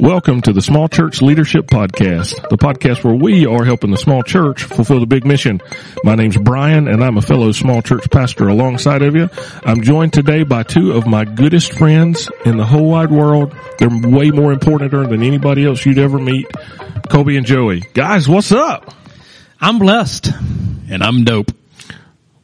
Welcome to the Small Church Leadership Podcast, the podcast where we are helping the small church fulfill the big mission. My name's Brian and I'm a fellow small church pastor alongside of you. I'm joined today by two of my goodest friends in the whole wide world. They're way more important than anybody else you'd ever meet. Colby and Joey. Guys, what's up? I'm blessed. And I'm dope.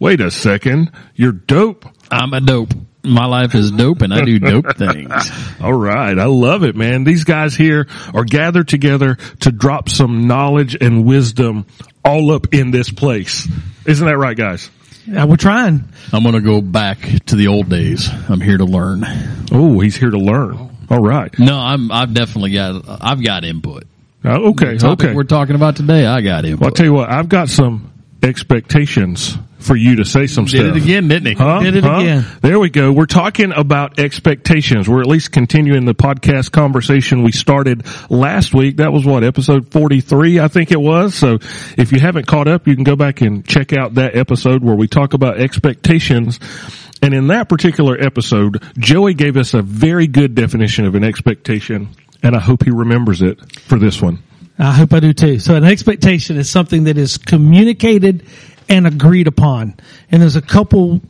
Wait a second. You're dope. I'm a dope. My life is dope and I do dope things. All right. I love it, man. These guys here are gathered together to drop some knowledge and wisdom all up in this place. Isn't that right, guys? Yeah, we're trying. I'm going to go back to the old days. I'm here to learn. Oh, he's here to learn. All right. No, I'm, I've definitely got, I've got input. Uh, okay. The topic okay. we're talking about today, I got input. Well, I'll tell you what, I've got some expectations for you to say some Did stuff. it again, didn't he? Huh? Did it Huh? again. There we go. We're talking about expectations. We're at least continuing the podcast conversation we started last week. That was what, episode 43, I think it was. So if you haven't caught up, you can go back and check out that episode where we talk about expectations. And in that particular episode, Joey gave us a very good definition of an expectation. And I hope he remembers it for this one. I hope I do too. So an expectation is something that is communicated and agreed upon. And there's a couple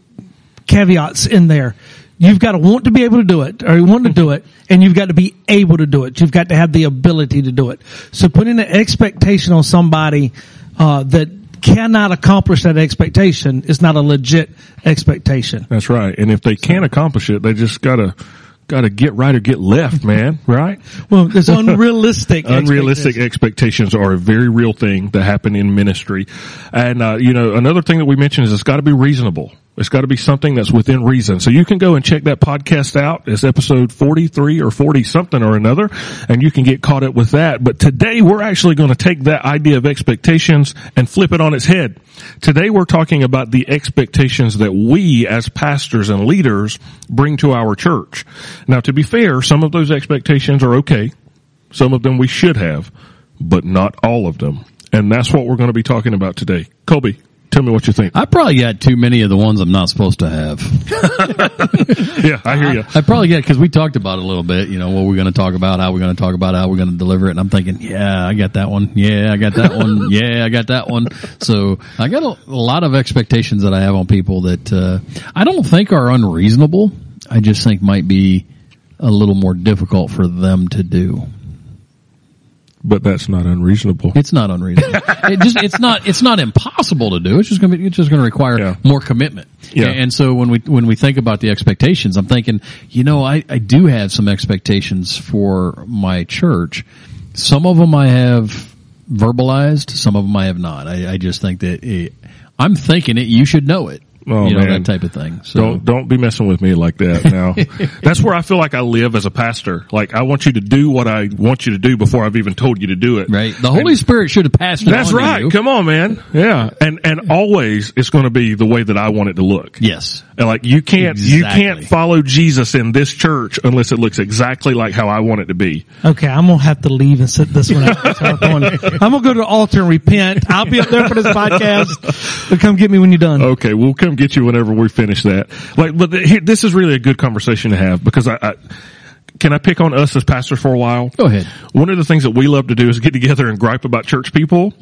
caveats in there. You've got to want to be able to do it, or you want to do it, and you've got to be able to do it. You've got to have the ability to do it. So putting an expectation on somebody uh, that cannot accomplish that expectation is not a legit expectation. That's right. And if they can't accomplish it, they just gotta, gotta get right or get left, man. Right? Well, there's unrealistic. Unrealistic expectations. expectations are a very real thing that happen in ministry. And, uh, you know, another thing that we mentioned is it's gotta be reasonable. It's got to be something that's within reason. So you can go and check that podcast out. It's episode 43 or 40 something or another, and you can get caught up with that. But today we're actually going to take that idea of expectations and flip it on its head. Today we're talking about the expectations that we as pastors and leaders bring to our church. Now to be fair, some of those expectations are okay. Some of them we should have, but not all of them. And that's what we're going to be talking about today. Colby, tell me what you think. I probably got too many of the ones I'm not supposed to have. Yeah, I hear you. I probably got, cause we talked about it a little bit, you know, what we're going to talk about, how we're going to talk about, how we're going to deliver it. And I'm thinking, yeah, I got that one. Yeah, I got that one. Yeah, I got that one. So I got a, a lot of expectations that I have on people that, uh, I don't think are unreasonable. I just think might be a little more difficult for them to do. But that's not unreasonable. It's not unreasonable. it just, it's not, it's not impossible to do. It's just going to be, it's just going to require Yeah. more commitment. Yeah. And so when we, when we think about the expectations, I'm thinking, you know, I, I do have some expectations for my church. Some of them I have verbalized, some of them I have not. I, I just think that it, I'm thinking it, you should know it. Oh, you know, man. that type of thing. So Don't don't be messing with me like that now. That's where I feel like I live as a pastor. Like I want you to do what I want you to do before I've even told you to do it. right. The Holy Spirit should have passed That's on to right. you. Come on, man. Yeah. And and always it's going to be the way that I want it to look. Yes. And like you can't you can't follow Jesus in this church unless it looks exactly like how I want it to be. Okay, I'm gonna have to leave and sit this one out. I'm, going- I'm gonna go to the altar and repent. I'll be up there for this podcast. But come get me when you're done. Okay, we'll come get you whenever we finish that. Like, but the, here, this is really a good conversation to have because I, I can I pick on us as pastors for a while. Go ahead. One of the things that we love to do is get together and gripe about church people,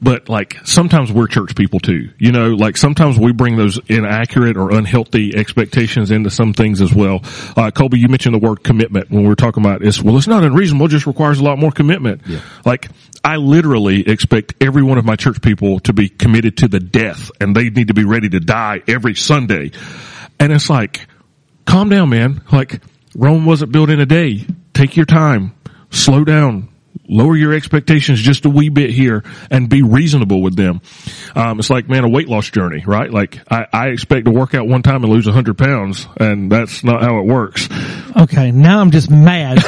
but like sometimes we're church people too. You know, like sometimes we bring those inaccurate or unhealthy expectations into some things as well. Uh, Colby, you mentioned the word commitment when we were talking about this. Well, it's not unreasonable; it just requires a lot more commitment. Like I literally expect every one of my church people to be committed to the death, and they need to be ready to die every Sunday. And it's like, calm down, man. Like Rome wasn't built in a day. Take your time. Slow down. Lower your expectations just a wee bit here and be reasonable with them. Um, it's like, man, a weight loss journey, right? Like I, I expect to work out one time and lose a hundred pounds and that's not how it works. Okay, now I'm just mad.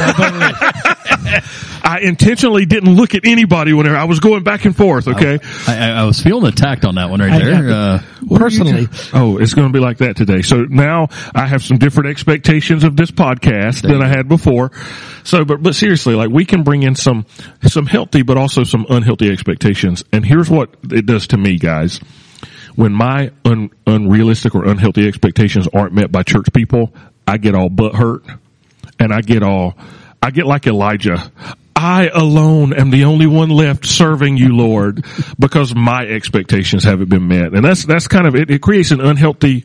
I intentionally didn't look at anybody whenever I was going back and forth. Okay. I, I, I was feeling attacked on that one right I- there. Uh, Personally, Oh, it's going to be like that today. So now I have some different expectations of this podcast than I had before. So, but, but seriously, like we can bring in some, some healthy, but also some unhealthy expectations. And here's what it does to me, guys. When my un, unrealistic or unhealthy expectations aren't met by church people, I get all butt hurt and I get all, I get like Elijah. I alone am the only one left serving you, Lord, because my expectations haven't been met. And that's, that's kind of, it, it creates an unhealthy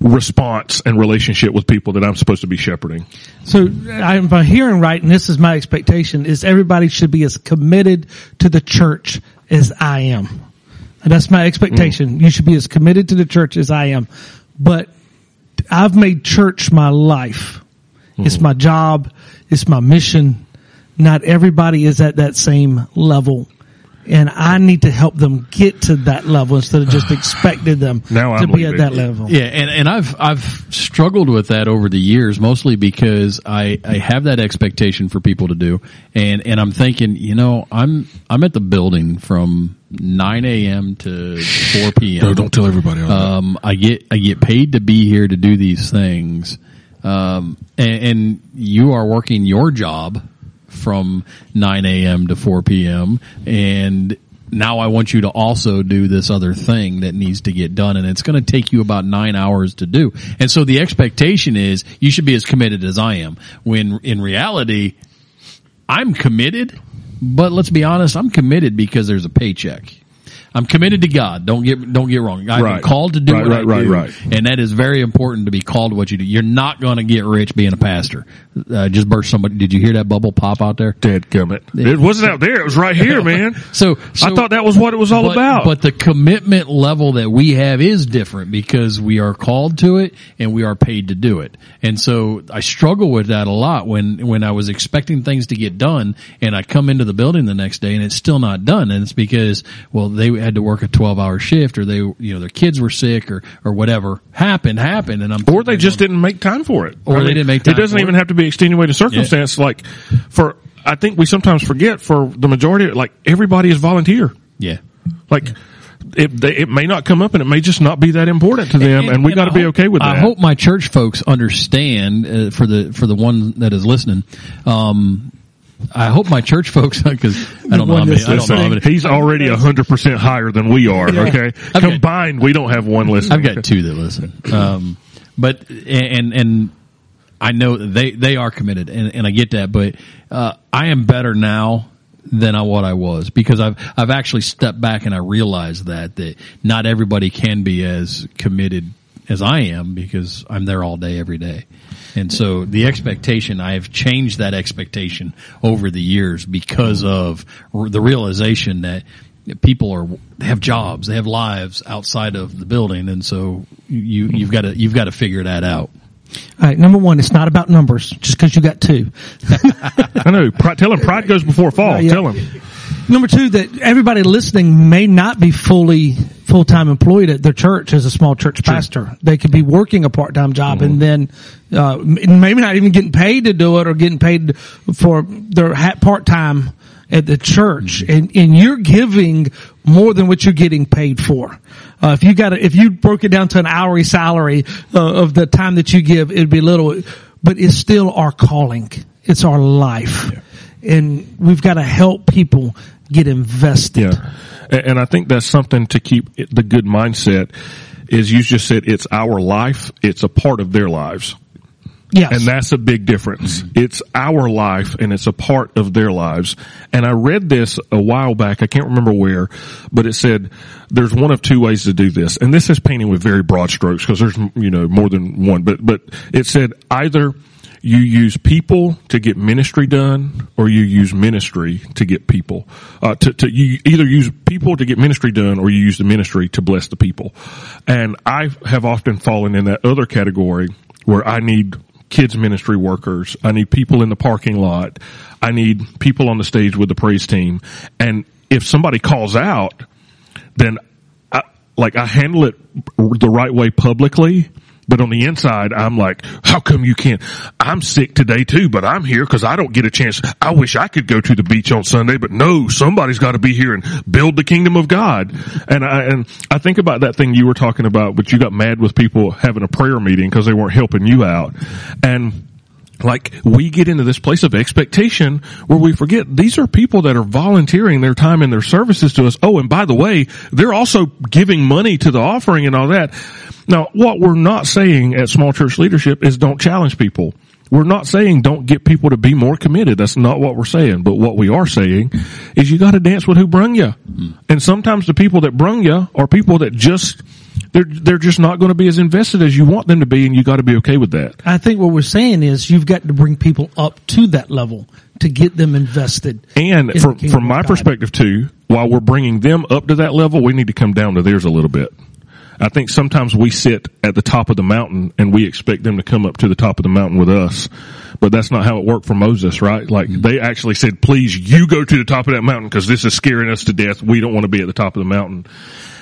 response and relationship with people that I'm supposed to be shepherding. So I'm if I'm hearing right, and this is my expectation, is everybody should be as committed to the church as I am. And that's my expectation. Mm. You should be as committed to the church as I am. But I've made church my life. It's mm. my job. It's my mission. Not everybody is at that same level. And I need to help them get to that level instead of just expecting them Now to I'm be at leaving. that level. Yeah, and, and I've I've struggled with that over the years, mostly because I, I have that expectation for people to do, and and I'm thinking, you know, I'm I'm at the building from 9 a.m. to 4 p.m. No, don't tell everybody. all that. Um, I get I get paid to be here to do these things, um, and, and you are working your job from 9 a.m. to 4 p.m. and now I want you to also do this other thing that needs to get done and it's going to take you about nine hours to do. And so the expectation is you should be as committed as I am when in reality, I'm committed, but let's be honest, I'm committed because there's a paycheck. I'm committed to God. Don't get don't get wrong. I'm Right. called to do Right, what right, I right, do, right. and that is very important to be called to what you do. You're not going to get rich being a pastor. Uh, just burst somebody. Did you hear that bubble pop out there? Dead gummit. It wasn't out there. It was right here, man. So, I thought that was what it was all but, about. But the commitment level that we have is different because we are called to it and we are paid to do it. And so I struggle with that a lot when, when I was expecting things to get done and I come into the building the next day and it's still not done. And it's because, well, they had to work a 12 hour shift or they, you know, their kids were sick or, or whatever happened, happened. And I'm, or they just didn't make time for it. Or they didn't make time It doesn't even it. have to be extenuating circumstance. Like for, I think we sometimes forget for the majority, like everybody is volunteer. yeah. Like it, they, it may not come up and it may just not be that important to them, and, we got to be okay with that. I hope my church folks understand uh, for the for the one that is listening. Um, I hope my church folks because I don't know how many. I don't know how many. he's already hundred percent higher than we are. Okay, got- combined, we don't have one listener. I've got two that listen. Um, but and and I know they they are committed, and, and I get that. But uh, I am better now than I, what I was because I've I've actually stepped back and I realized that that not everybody can be as committed as I am because I'm there all day every day. And so the expectation, I have changed that expectation over the years because of r- the realization that people are they have jobs, they have lives outside of the building, and so you you've got to you've got to figure that out. All right. Number one, it's not about numbers just because you got two. I know. Pride, tell him pride goes before fall. yeah. Tell him. Number two, that everybody listening may not be fully full time employed at their church as a small church pastor. They could be working a part time job and then uh, maybe not even getting paid to do it or getting paid for their part time at the church, and and you're giving more than what you're getting paid for. Uh, if you got if you broke it down to an hourly salary uh, of the time that you give, it'd be little, but it's still our calling. It's our life and we've got to help people get invested. Yeah, and, and I think that's something to keep the good mindset. Is you just said it's our life; it's a part of their lives. Yes. And that's a big difference. It's our life and it's a part of their lives. And I read this a while back. I can't remember where, but it said there's one of two ways to do this. And this is painting with very broad strokes because there's, you know, more than one, but, but it said either you use people to get ministry done or you use ministry to get people. Uh, to, to, you either use people to get ministry done or you use the ministry to bless the people. And I have often fallen in that other category where I need kids ministry workers. I need people in the parking lot. I need people on the stage with the praise team. And if somebody calls out, then I, like I handle it the right way publicly. But on the inside, I'm like, how come you can't? I'm sick today too, but I'm here because I don't get a chance. I wish I could go to the beach on Sunday, but no, somebody's got to be here and build the kingdom of God. And I, and I think about that thing you were talking about, but you got mad with people having a prayer meeting because they weren't helping you out. And like we get into this place of expectation where we forget these are people that are volunteering their time and their services to us. Oh, and by the way, they're also giving money to the offering and all that. Now, what we're not saying at small church leadership is don't challenge people. We're not saying don't get people to be more committed. That's not what we're saying. But what we are saying is you got to dance with who brung you. Hmm. And sometimes the people that brung you are people that just they're they're just not going to be as invested as you want them to be, and you got to be okay with that. I think what we're saying is you've got to bring people up to that level to get them invested. And in from from my God. perspective too, while we're bringing them up to that level, we need to come down to theirs a little bit. I think sometimes we sit at the top of the mountain and we expect them to come up to the top of the mountain with us. But that's not how it worked for Moses, right? Like they actually said, please you go to the top of that mountain because this is scaring us to death. We don't want to be at the top of the mountain.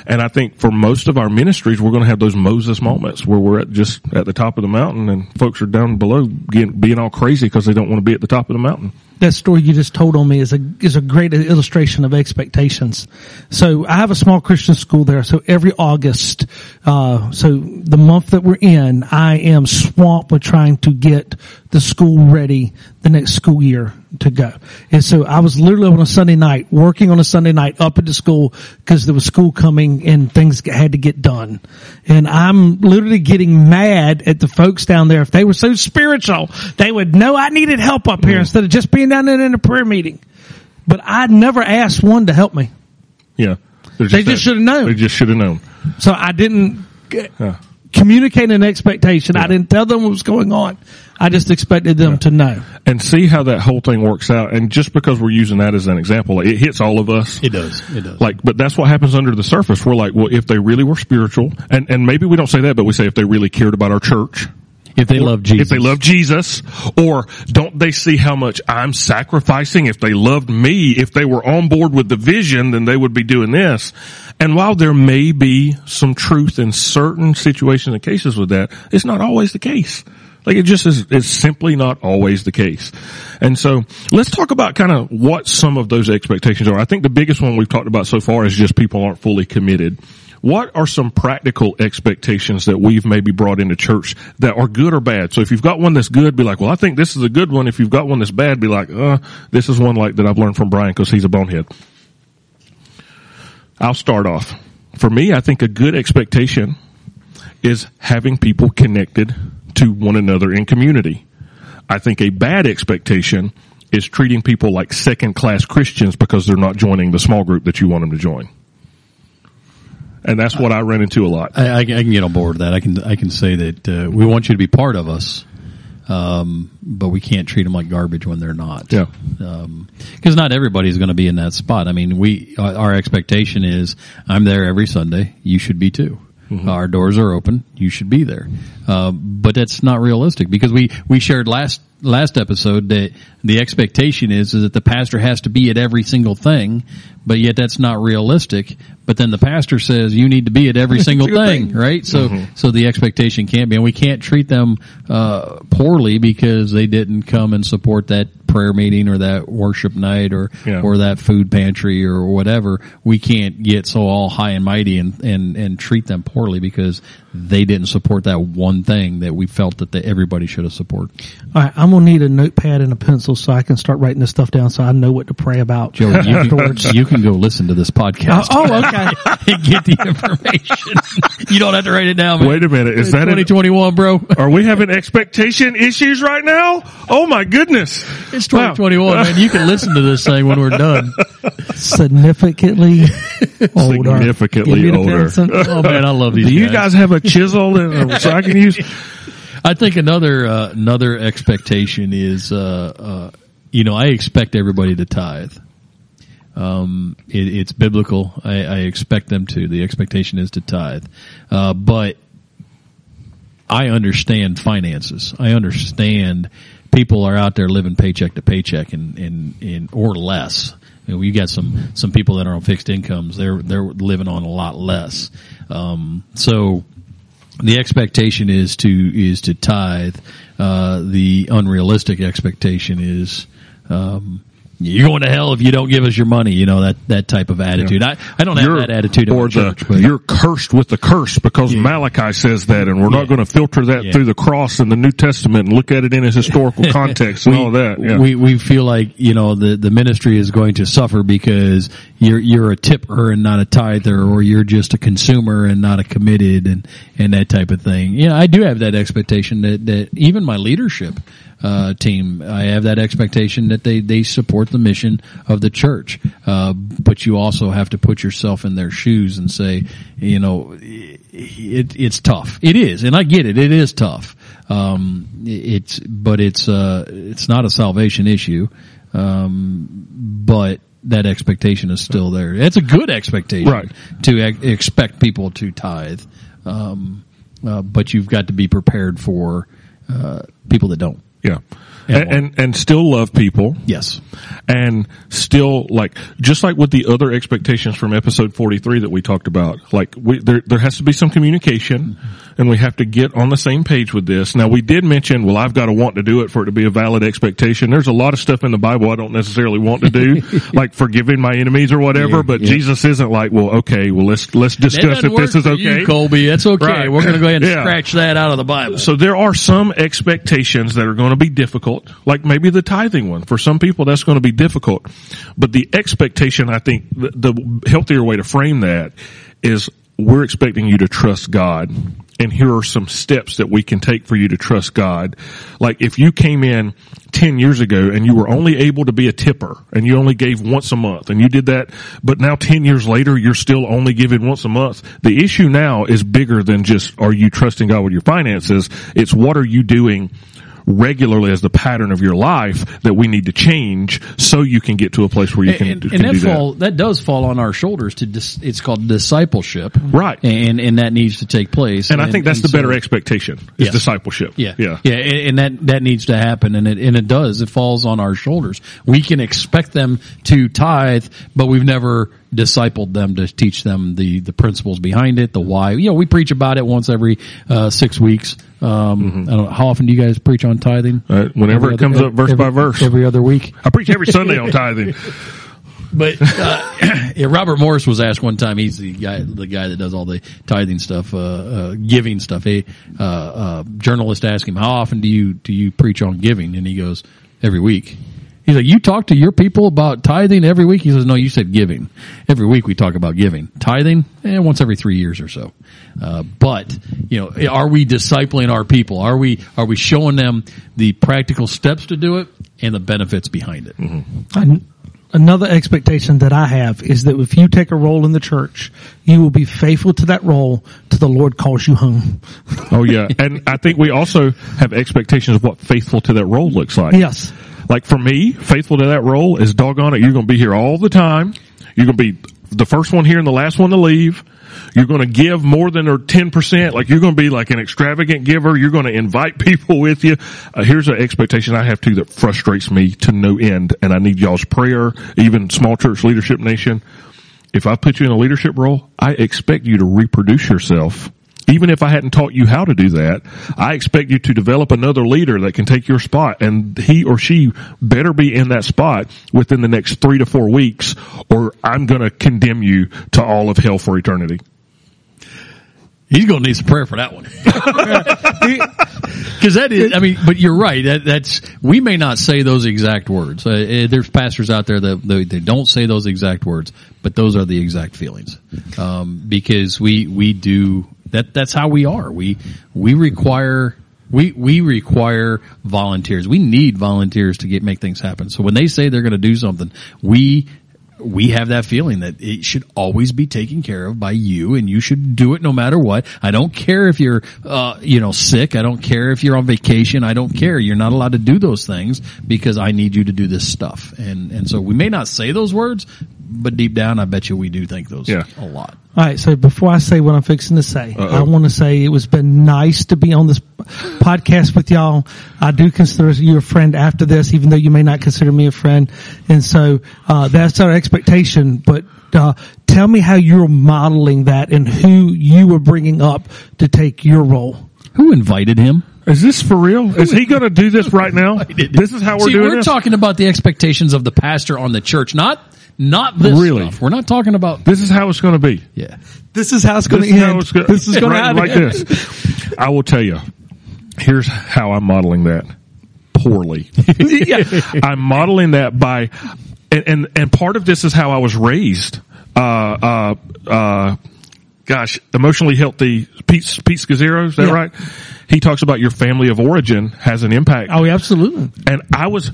And I think for most of our ministries, we're going to have those Moses moments where we're at just at the top of the mountain and folks are down below getting, being all crazy because they don't want to be at the top of the mountain. that story you just told on me is a is a great illustration of expectations. So I have a small Christian school there. So every August, uh, so the month that we're in, I am swamped with trying to get the school ready the next school year to go. And so I was literally on a Sunday night working on a Sunday night up at the school because there was school coming and things had to get done. And I'm literally getting mad at the folks down there. If they were so spiritual, they would know I needed help up here mm. instead of just being down there in a prayer meeting. But I never asked one to help me. Yeah. They're They just should've known. They just should have known. So I didn't g- Yeah. Communicate an expectation. I didn't tell them what was going on. I just expected them to know. And see how that whole thing works out. And just because we're using that as an example, like, it hits all of us. It does. It does. Like, but that's what happens under the surface. We're like, well, if they really were spiritual, and, and maybe we don't say that, but we say if they really cared about our church, if they love Jesus, if they love Jesus, or don't they see how much I'm sacrificing? If they loved me, if they were on board with the vision, then they would be doing this. And while there may be some truth in certain situations and cases with that, it's not always the case. Like it just is, it's simply not always the case. And so let's talk about kind of what some of those expectations are. I think the biggest one we've talked about so far is just people aren't fully committed. What are some practical expectations that we've maybe brought into church that are good or bad? So if you've got one that's good, be like, well, I think this is a good one. If you've got one that's bad, be like, uh, this is one like that I've learned from Brian because he's a bonehead. I'll start off. For me, I think a good expectation is having people connected to one another in community. I think a bad expectation is treating people like second class Christians because they're not joining the small group that you want them to join. And that's what I run into a lot. I, I, can- get on board with that. I can I can say that uh, we want you to be part of us, um, but we can't treat them like garbage when they're not. Yeah. because not everybody's going to be in that spot. I mean, we our our expectation is I'm there every Sunday. You should be too. Our doors are open. You should be there, uh, but that's not realistic because we we shared last last episode that the expectation is, is that the pastor has to be at every single thing, but yet that's not realistic. But then the pastor says you need to be at every single thing, thing. right? So so the expectation can't be, and we can't treat them uh, poorly because they didn't come and support that prayer meeting or that worship night or Yeah. or that food pantry or whatever. We can't get so all high and mighty and and and treat them poorly because they didn't support that one thing that we felt that the, everybody should have supported. All right, I'm gonna need a notepad and a pencil so I can start writing this stuff down so I know what to pray about Joe, you can, you can go listen to this podcast. oh, oh, okay. and get the information. you don't have to write it down. Man. Wait a minute. Is that an, 2021, bro? are we having expectation issues right now? Oh my goodness. It's 2021, man. You can listen to this thing when we're done. Significantly older. Significantly Give me the older. Oh man, I love these. Guys. Do you guys have a chisel a, so I can use? I think another uh, another expectation is, uh, uh, you know, I expect everybody to tithe. Um, it, it's biblical. I, I expect them to. The expectation is to tithe, uh, but I understand finances. I understand people are out there living paycheck to paycheck and and, and or less. You know, we got some some people that are on fixed incomes. They're they're living on a lot less. Um, so the expectation is to is to tithe. Uh, the unrealistic expectation is um, you're going to hell if you don't give us your money. You know that that type of attitude. I I don't have You're- that attitude or church, the but you're cursed with the curse because Malachi says that, and we're Yeah. not going to filter that Yeah. through the cross and the New Testament and look at it in its historical context and all that. Yeah. we we feel like you know the the ministry is going to suffer because you're you're a tipper and not a tither, or you're just a consumer and not a committed and and that type of thing. Yeah, I do have that expectation that that even my leadership uh, team, I have that expectation that they they support the mission of the church. Uh, but you also have to put yourself in their shoes and say, you know, it, it's tough. It is, and I get it. It is tough. Um, it's, but it's, uh, it's not a salvation issue. Um, but that expectation is still there. It's a good expectation Right. to ex- expect people to tithe. Um, uh, but you've got to be prepared for, uh, people that don't. yeah. And And, and still love people. Yes. and still like just like with the other expectations from episode 43 that we talked about like we, there there has to be some communication and we have to get on the same page with this now we did mention well I've got to want to do it for it to be a valid expectation there's a lot of stuff in the Bible I don't necessarily want to do like forgiving my enemies or whatever Yeah, but yeah. Jesus isn't like well okay well let's let's discuss if this is okay you, Colby. That's okay. Right. We're going to go ahead and Yeah. scratch that out of the Bible. so there are some expectations that are going to be difficult, like maybe the tithing one. For some people, that's going to be difficult. But the expectation, I think, the, the healthier way to frame that is we're expecting you to trust God. And here are some steps that we can take for you to trust God. Like if you came in 10 years ago and you were only able to be a tipper and you only gave once a month and you did that, but now 10 years later you're still only giving once a month. The issue now is bigger than just are you trusting God with your finances? It's what are you doing regularly as the pattern of your life that we need to change so you can get to a place where you can, and, can and that do fall that does fall on our shoulders to dis, it's called discipleship Right. and and that needs to take place And I think that's the better expectation is Yes. discipleship. yeah Yeah. yeah and, and that that needs to happen and it and it does it falls on our shoulders we can expect them to tithe but we've never discipled them to teach them the the principles behind it the why you know we preach about it once every uh, six weeks um I don't know how often do you guys preach on tithing Uh, whenever Every it comes other- up verse every- by verse. every other week I preach every Sunday on tithing. But uh, yeah, Robert Morris was asked one time. He's the guy, the guy that does all the tithing stuff, uh, uh, giving stuff. A uh, uh, journalist asked him, "How often do you do you preach on giving?" And he goes, "Every week." He's like, "You talk to your people about tithing every week?" He says, "No, you said giving. Every week we talk about giving. Tithing, eh, once every three years or so." Uh, but you know, are we discipling our people? Are we are we showing them the practical steps to do it and the benefits behind it? An- Another expectation that I have is that if you take a role in the church, you will be faithful to that role till the Lord calls you home. Oh yeah. And I think we also have expectations of what faithful to that role looks like. Yes. Like for me, faithful to that role is doggone it. You're going to be here all the time. You're going to be the first one here and the last one to leave. You're going to give more than or 10%. Like you're going to be like an extravagant giver. You're going to invite people with you. Uh, here's an expectation I have too that frustrates me to no end. And I need y'all's prayer, even small church leadership nation. If I put you in a leadership role, I expect you to reproduce yourself. Even if I hadn't taught you how to do that, I expect you to develop another leader that can take your spot and he or she better be in that spot within the next three to four weeks or I'm going to condemn you to all of hell for eternity. He's going to need some prayer for that one. Because that is, I mean, but you're right. That, that's we may not say those exact words. Uh, uh, there's pastors out there that they, they don't say those exact words, but those are the exact feelings. Um, because we we do that. That's how we are. We we require. We we require volunteers. We need volunteers to get make things happen. So when they say they're going to do something, we we have that feeling that it should always be taken care of by you and you should do it no matter what. I don't care if you're, uh, you know, sick. I don't care if you're on vacation. I don't care. You're not allowed to do those things because I need you to do this stuff. And, and so we may not say those words, but deep down, I bet you we do think those Yeah. a lot. All right. So before I say what I'm fixing to say, Uh-oh. I want to say it was been nice to be on this podcast with y'all. I do consider you a friend after this, even though you may not consider me a friend. And so, uh, that's our expectation. But, uh, tell me how you're modeling that and who you were bringing up to take your role. Who invited him? Is this for real? Is he going to do this right now? This is how we're See, doing we're this. talking about the expectations of the pastor on the church, not not this Really? stuff. We're not talking about this is how it's going to be. yeah. This is how it's going to is how end. it's go- This is going right, to like this. I will tell you. Here's how I'm modeling that poorly. yeah. I'm modeling that by, and, and, and part of this is how I was raised. Uh, uh, uh, gosh, emotionally healthy Pete, Pete Scazzero, is that Yeah. right? He talks about your family of origin has an impact. Oh, absolutely. And I was,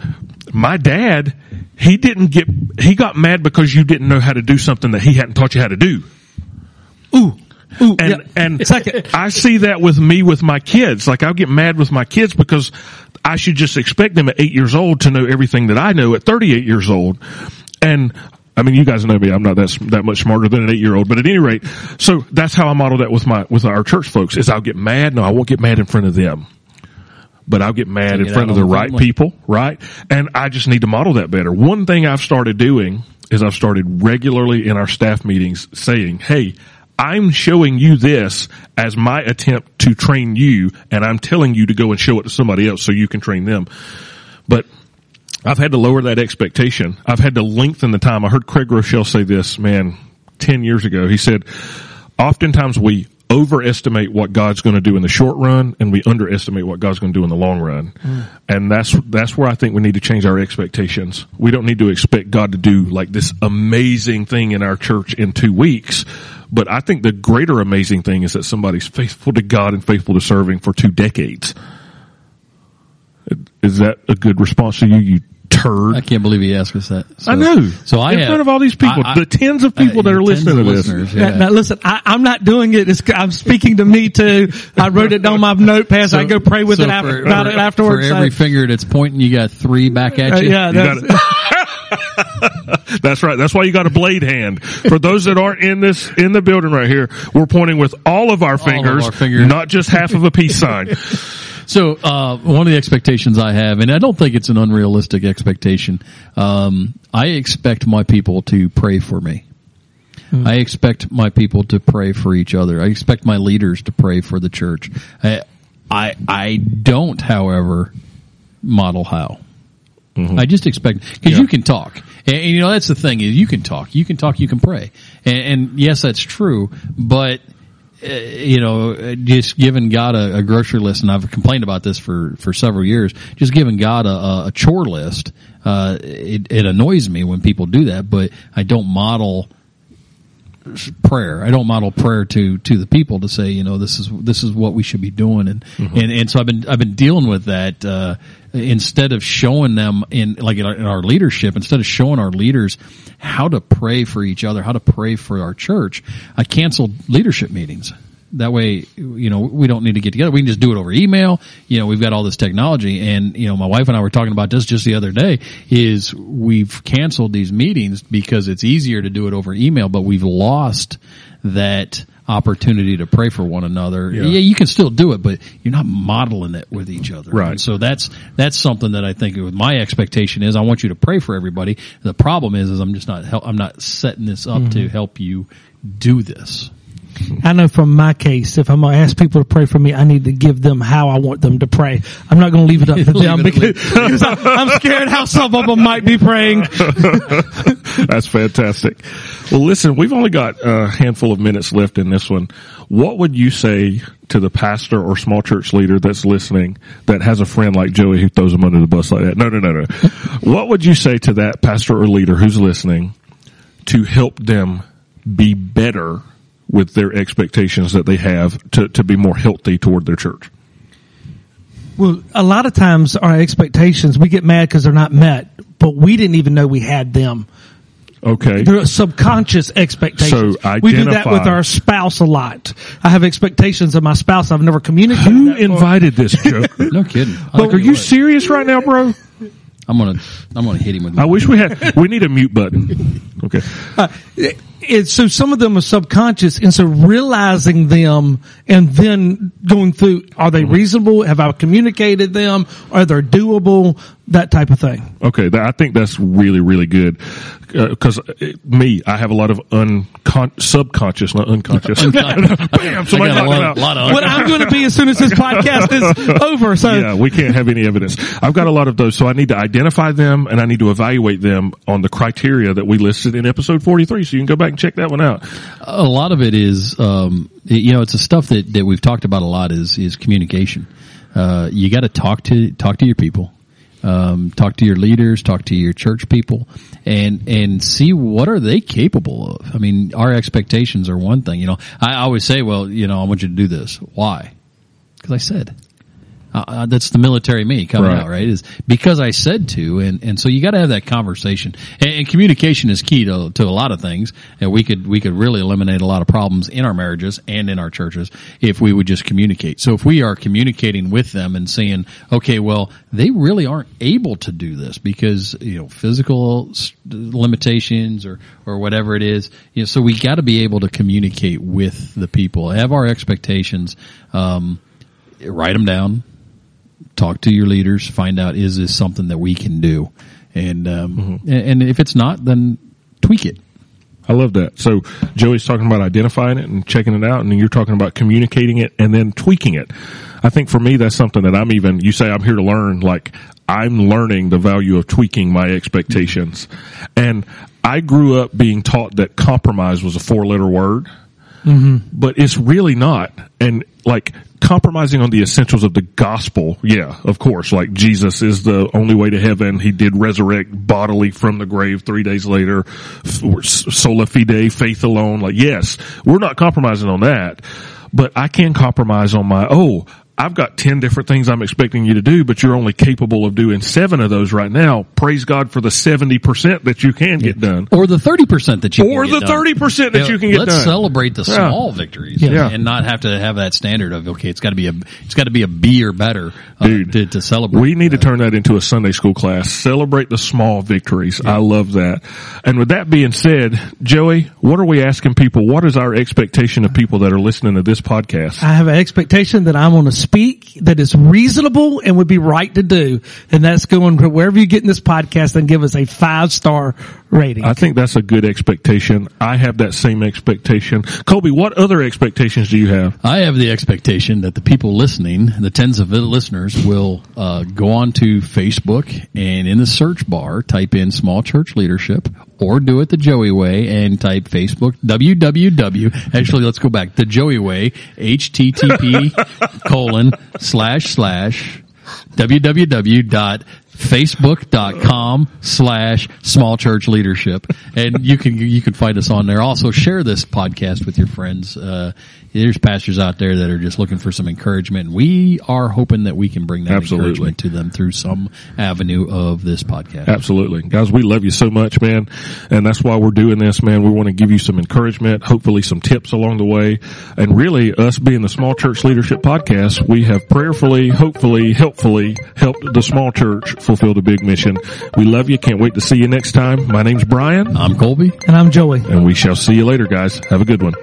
my dad, he didn't get, he got mad because you didn't know how to do something that he hadn't taught you how to do. Ooh. Ooh. And, yeah. and Second. I see that with me with my kids. Like I'll get mad with my kids because I should just expect them at eight years old to know everything that I know at 38 years old. And I mean, you guys know me. I'm not that, that much smarter than an eight year old, but at any rate, so that's how I model that with my, with our church folks is I'll get mad. No, I won't get mad in front of them. But I'll get mad in front of the the right family. people, right? And I just need to model that better. One thing I've started doing is I've started regularly in our staff meetings saying, Hey, I'm showing you this as my attempt to train you and I'm telling you to go and show it to somebody else so you can train them. But I've had to lower that expectation. I've had to lengthen the time. I heard Craig Groeschel say this, man, 10 years ago. He said, oftentimes we overestimate what God's going to do in the short run and we underestimate what God's going to do in the long run. Mm. And that's, that's where I think we need to change our expectations. We don't need to expect God to do like this amazing thing in our church in two weeks. But I think the greater amazing thing is that somebody's faithful to God and faithful to serving for two decades. Is that a good response to you, you turd? I can't believe he asked us that. So, I know. So I in have, front of all these people, I- I- the tens of people uh, that are listening to this. listeners, Now, now listen, I, I'm not doing it. It's, I'm speaking to me too. I wrote it down on my notepad. So I go pray with so it after, for- about it afterwards. For every So, finger that's pointing, you got three back at uh, you. yeah, that's, got That's right. That's why you got a blade hand. For those that aren't in this, in the building right here, we're pointing with all of our fingers, our fingers. not just half of a peace sign. So uh, one of the expectations I have, and I don't think it's an unrealistic expectation, um, I expect my people to pray for me. I expect my people to pray for each other. I expect my leaders to pray for the church. I I, I don't, however, model how. I just expect because Yeah. you can talk, and, and, you know that's the thing is you can talk, you can talk, you can pray, and, and yes, that's true. But you know, uh, just giving God a, a grocery list, and I've complained about this for for several years. Just giving God a, a, a chore list, uh, it, it annoys me when people do that. But I don't model prayer. I don't model prayer to to the people to say, you know, this is this is what we should be doing, and and and so I've been I've been dealing with that uh, instead of showing them in like in our, in our leadership, instead of showing our leaders how to pray for each other, how to pray for our church. I canceled leadership meetings. That way, you know, we don't need to get together. We can just do it over email. You know, we've got all this technology and, you know, my wife and I were talking about this just the other day is we've canceled these meetings because it's easier to do it over email, but we've lost that opportunity to pray for one another. Yeah, you can still do it, but you're not modeling it with each other. Right. And so that's, that's something that I think with my expectation is I want you to pray for everybody. The problem is, is I'm just not, hel- I'm not setting this up mm-hmm. to help you do this. I know from my case, if I'm going to ask people to pray for me, I need to give them how I want them to pray. I'm not going to leave it up to them because, because I'm scared how some of them might be praying. That's fantastic. Well, listen, we've only got a handful of minutes left in this one. What would you say to the pastor or small church leader that's listening that has a friend like Joey who throws them under the bus like that? No, no, no, no. what would you say to that pastor or leader who's listening to help them be better with their expectations that they have to, to be more healthy toward their church? Well, a lot of times our expectations, we get mad because they're not met, but we didn't even know we had them. Okay. They're subconscious expectations. So we do that with our spouse a lot. I have expectations of my spouse. I've never communicated. Who that invited this joker? No kidding. like, are you serious right now, bro? I'm gonna, I'm gonna hit him with I wish we had. We need a mute button. Okay. Uh, it's so some of them are subconscious, and so realizing them and then going through: are they reasonable? Have I communicated them? Are they doable? That type of thing. Okay, that, I think that's really, really good. Because uh, me, I have a lot of uncon- subconscious, not unconscious. Bam! Somebody I got a lot, a lot of what i'm going to be as soon as this podcast is over. So Yeah, we can't have any evidence. I've got a lot of those, so I need to identify them and I need to evaluate them on the criteria that we listed in episode 43. So you can go back check that one out. a lot of it is, um, you know, it's a stuff that, that we've talked about a lot is, is communication. Uh, you got to talk to, talk to your people. Um, talk to your leaders, talk to your church people and, and see what are they capable of. I mean, our expectations are one thing, you know, I always say, well, you know, I want you to do this. Why? Cause I said, uh, uh, that's the military me coming Right. out, right? Is because I said to, and and so you got to have that conversation, and, and communication is key to to a lot of things, and we could we could really eliminate a lot of problems in our marriages and in our churches if we would just communicate. So if we are communicating with them and saying, okay, well, they really aren't able to do this because you know physical limitations or or whatever it is, you know, so we got to be able to communicate with the people, have our expectations, um, write them down talk to your leaders, find out is this something that we can do, and um, and, and if it's not, then tweak it. I love that. So Joey's talking about identifying it and checking it out, and you're talking about communicating it and then tweaking it. I think for me, that's something that I'm even, you say I'm here to learn, like I'm learning the value of tweaking my expectations. And I grew up being taught that compromise was a four letter word, Mm-hmm. but it's really not. And like compromising on the essentials of the gospel, yeah, of course, like Jesus is the only way to heaven. He did resurrect bodily from the grave three days later. Sola fide, faith alone. Like, yes, we're not compromising on that, but I can compromise on my, oh, I've got 10 different things I'm expecting you to do, but you're only capable of doing seven of those right now. Praise God for the 70% that you can get done. Or the thirty percent that you Or can get the done. 30% that you can get done. Let's celebrate the Yeah. small victories, Yeah. and not have to have that standard of okay, it's got to be a it's got to be a B or better uh, Dude, to, to celebrate. We need to turn that into a Sunday school class. Celebrate the small victories. I love that. And with that being said, Joey, what are we asking people? What is our expectation of people that are listening to this podcast? I have an expectation that I'm going to speak that is reasonable and would be right to do. And that's going wherever you get in this podcast and give us a five star rating. I think that's a good expectation. I have that same expectation. Colby, what other expectations do you have? I have the expectation that the people listening, the tens of listeners, will uh, go on to Facebook and in the search bar type in "small church leadership" or do it the Joey way and type Facebook www. Actually, let's go back the Joey way http colon slash slash www.facebook.com slash small church leadership. And you can, you can find us on there. Also share this podcast with your friends. Uh, there's pastors out there that are just looking for some encouragement. We are hoping that we can bring that Absolutely. encouragement to them through some avenue of this podcast. Absolutely. Guys, we love you so much, man. And that's why we're doing this, man. We want to give you some encouragement, hopefully some tips along the way. And really, us being the Small Church Leadership Podcast, we have prayerfully, hopefully, helpfully helped the small church fulfill the big mission. We love you. Can't wait to see you next time. My name's Brian, I'm Colby. and I'm Joey. and we shall see you later, guys. Have a good one.